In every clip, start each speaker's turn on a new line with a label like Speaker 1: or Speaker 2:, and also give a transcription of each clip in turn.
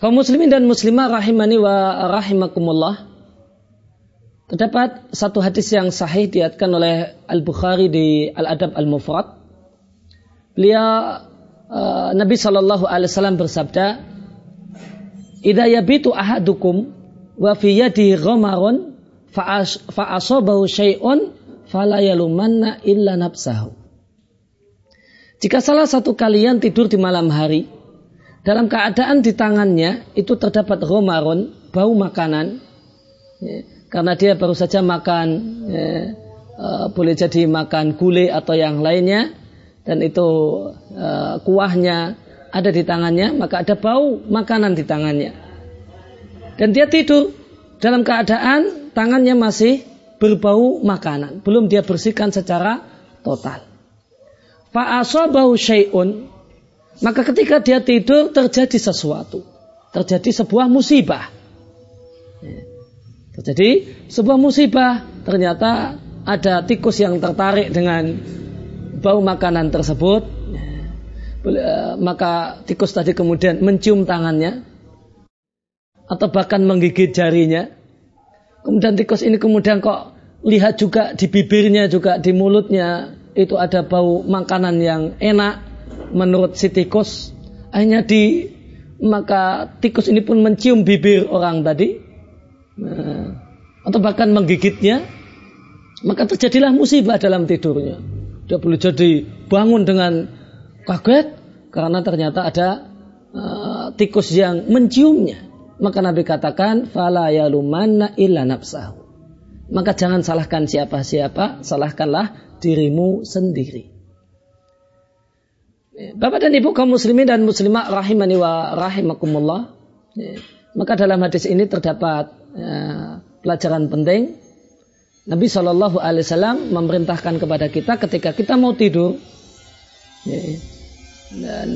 Speaker 1: Kaum muslimin dan muslimah rahimani wa rahimakumullah. Terdapat satu hadis yang sahih diatkan oleh Al-Bukhari di Al-Adab Al-Mufrad. Beliau uh, Nabi Shallallahu alaihi wasallam bersabda, "Idza yabitu ahadukum wa fi yadihi ghamarun fa asabahu syai'un fala yalumanna illa nafsahu." Jika salah satu kalian tidur di malam hari, dalam keadaan di tangannya itu terdapat romaron, bau makanan, ya, karena dia baru saja makan, ya, uh, boleh jadi makan gulai atau yang lainnya, dan itu uh, kuahnya ada di tangannya, maka ada bau makanan di tangannya. Dan dia tidur dalam keadaan tangannya masih berbau makanan, belum dia bersihkan secara total. Fa'asabahu syai'un maka ketika dia tidur terjadi sesuatu. Terjadi sebuah musibah. Terjadi sebuah musibah. Ternyata ada tikus yang tertarik dengan bau makanan tersebut. Maka tikus tadi kemudian mencium tangannya. Atau bahkan menggigit jarinya. Kemudian tikus ini kemudian kok lihat juga di bibirnya juga di mulutnya itu ada bau makanan yang enak menurut si tikus hanya di maka tikus ini pun mencium bibir orang tadi. Nah, atau bahkan menggigitnya. Maka terjadilah musibah dalam tidurnya. Dia boleh jadi bangun dengan kaget karena ternyata ada uh, tikus yang menciumnya. Maka Nabi katakan fala yalumanna illa nafsahu. Maka jangan salahkan siapa-siapa salahkanlah dirimu sendiri Bapak dan Ibu kaum muslimin dan muslimah rahimani wa rahimakumullah. Ya, maka dalam hadis ini terdapat ya, pelajaran penting. Nabi Shallallahu Alaihi Wasallam memerintahkan kepada kita ketika kita mau tidur ya, dan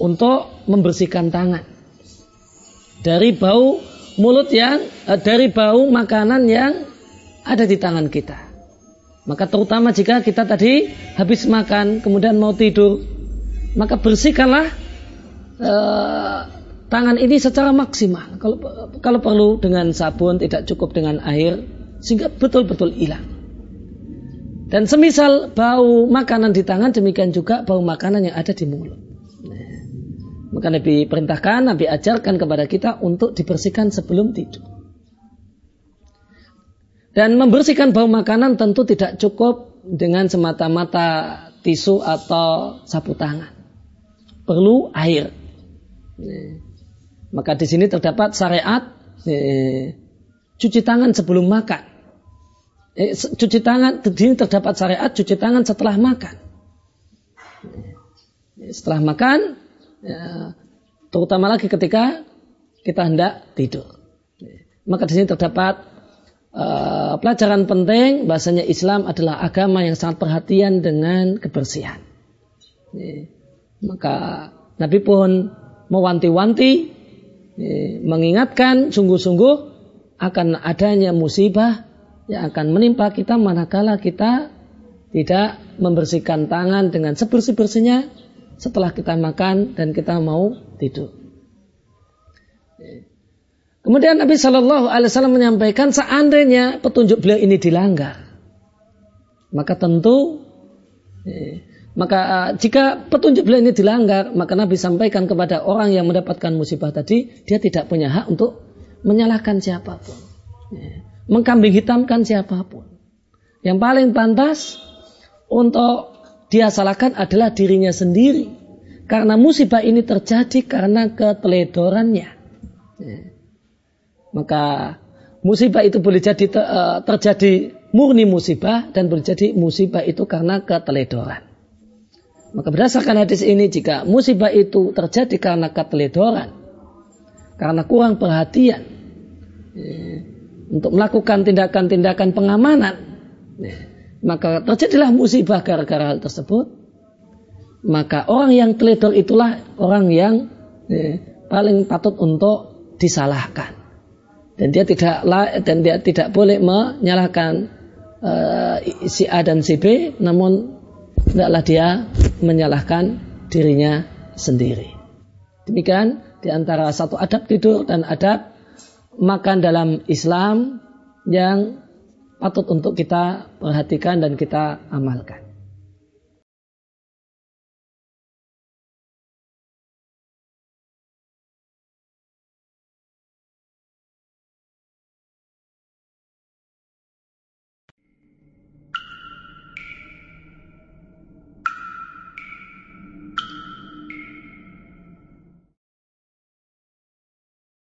Speaker 1: untuk membersihkan tangan dari bau mulut yang eh, dari bau makanan yang ada di tangan kita. Maka terutama jika kita tadi habis makan kemudian mau tidur, maka bersihkanlah uh, tangan ini secara maksimal. Kalau kalau perlu dengan sabun tidak cukup dengan air sehingga betul-betul hilang. Dan semisal bau makanan di tangan demikian juga bau makanan yang ada di mulut. Nah, maka Nabi perintahkan, Nabi ajarkan kepada kita untuk dibersihkan sebelum tidur. Dan membersihkan bau makanan tentu tidak cukup dengan semata-mata tisu atau sapu tangan. Perlu air. Maka di sini terdapat syariat cuci tangan sebelum makan. Eh, cuci tangan di sini terdapat syariat cuci tangan setelah makan. Setelah makan, ya, terutama lagi ketika kita hendak tidur. Maka di sini terdapat uh, pelajaran penting bahasanya Islam adalah agama yang sangat perhatian dengan kebersihan. Maka Nabi pun mewanti-wanti, mengingatkan sungguh-sungguh akan adanya musibah yang akan menimpa kita manakala kita tidak membersihkan tangan dengan sebersih-bersihnya setelah kita makan dan kita mau tidur. Kemudian Nabi Shallallahu Alaihi Wasallam menyampaikan seandainya petunjuk beliau ini dilanggar, maka tentu, eh, maka uh, jika petunjuk beliau ini dilanggar, maka Nabi sampaikan kepada orang yang mendapatkan musibah tadi, dia tidak punya hak untuk menyalahkan siapa pun, eh, mengkambing hitamkan siapa pun. Yang paling pantas untuk dia salahkan adalah dirinya sendiri, karena musibah ini terjadi karena keteledorannya. Maka musibah itu boleh jadi eh, terjadi murni musibah dan boleh jadi musibah itu karena keteledoran. Maka berdasarkan hadis ini jika musibah itu terjadi karena keteledoran, karena kurang perhatian ya, untuk melakukan tindakan-tindakan pengamanan, ya, maka terjadilah musibah gara-gara hal tersebut. Maka orang yang teledor itulah orang yang ya, paling patut untuk disalahkan dan dia tidak dan dia tidak boleh menyalahkan uh, si A dan si B namun tidaklah dia menyalahkan dirinya sendiri demikian di antara satu adab tidur dan adab makan dalam Islam yang patut untuk kita perhatikan dan kita amalkan.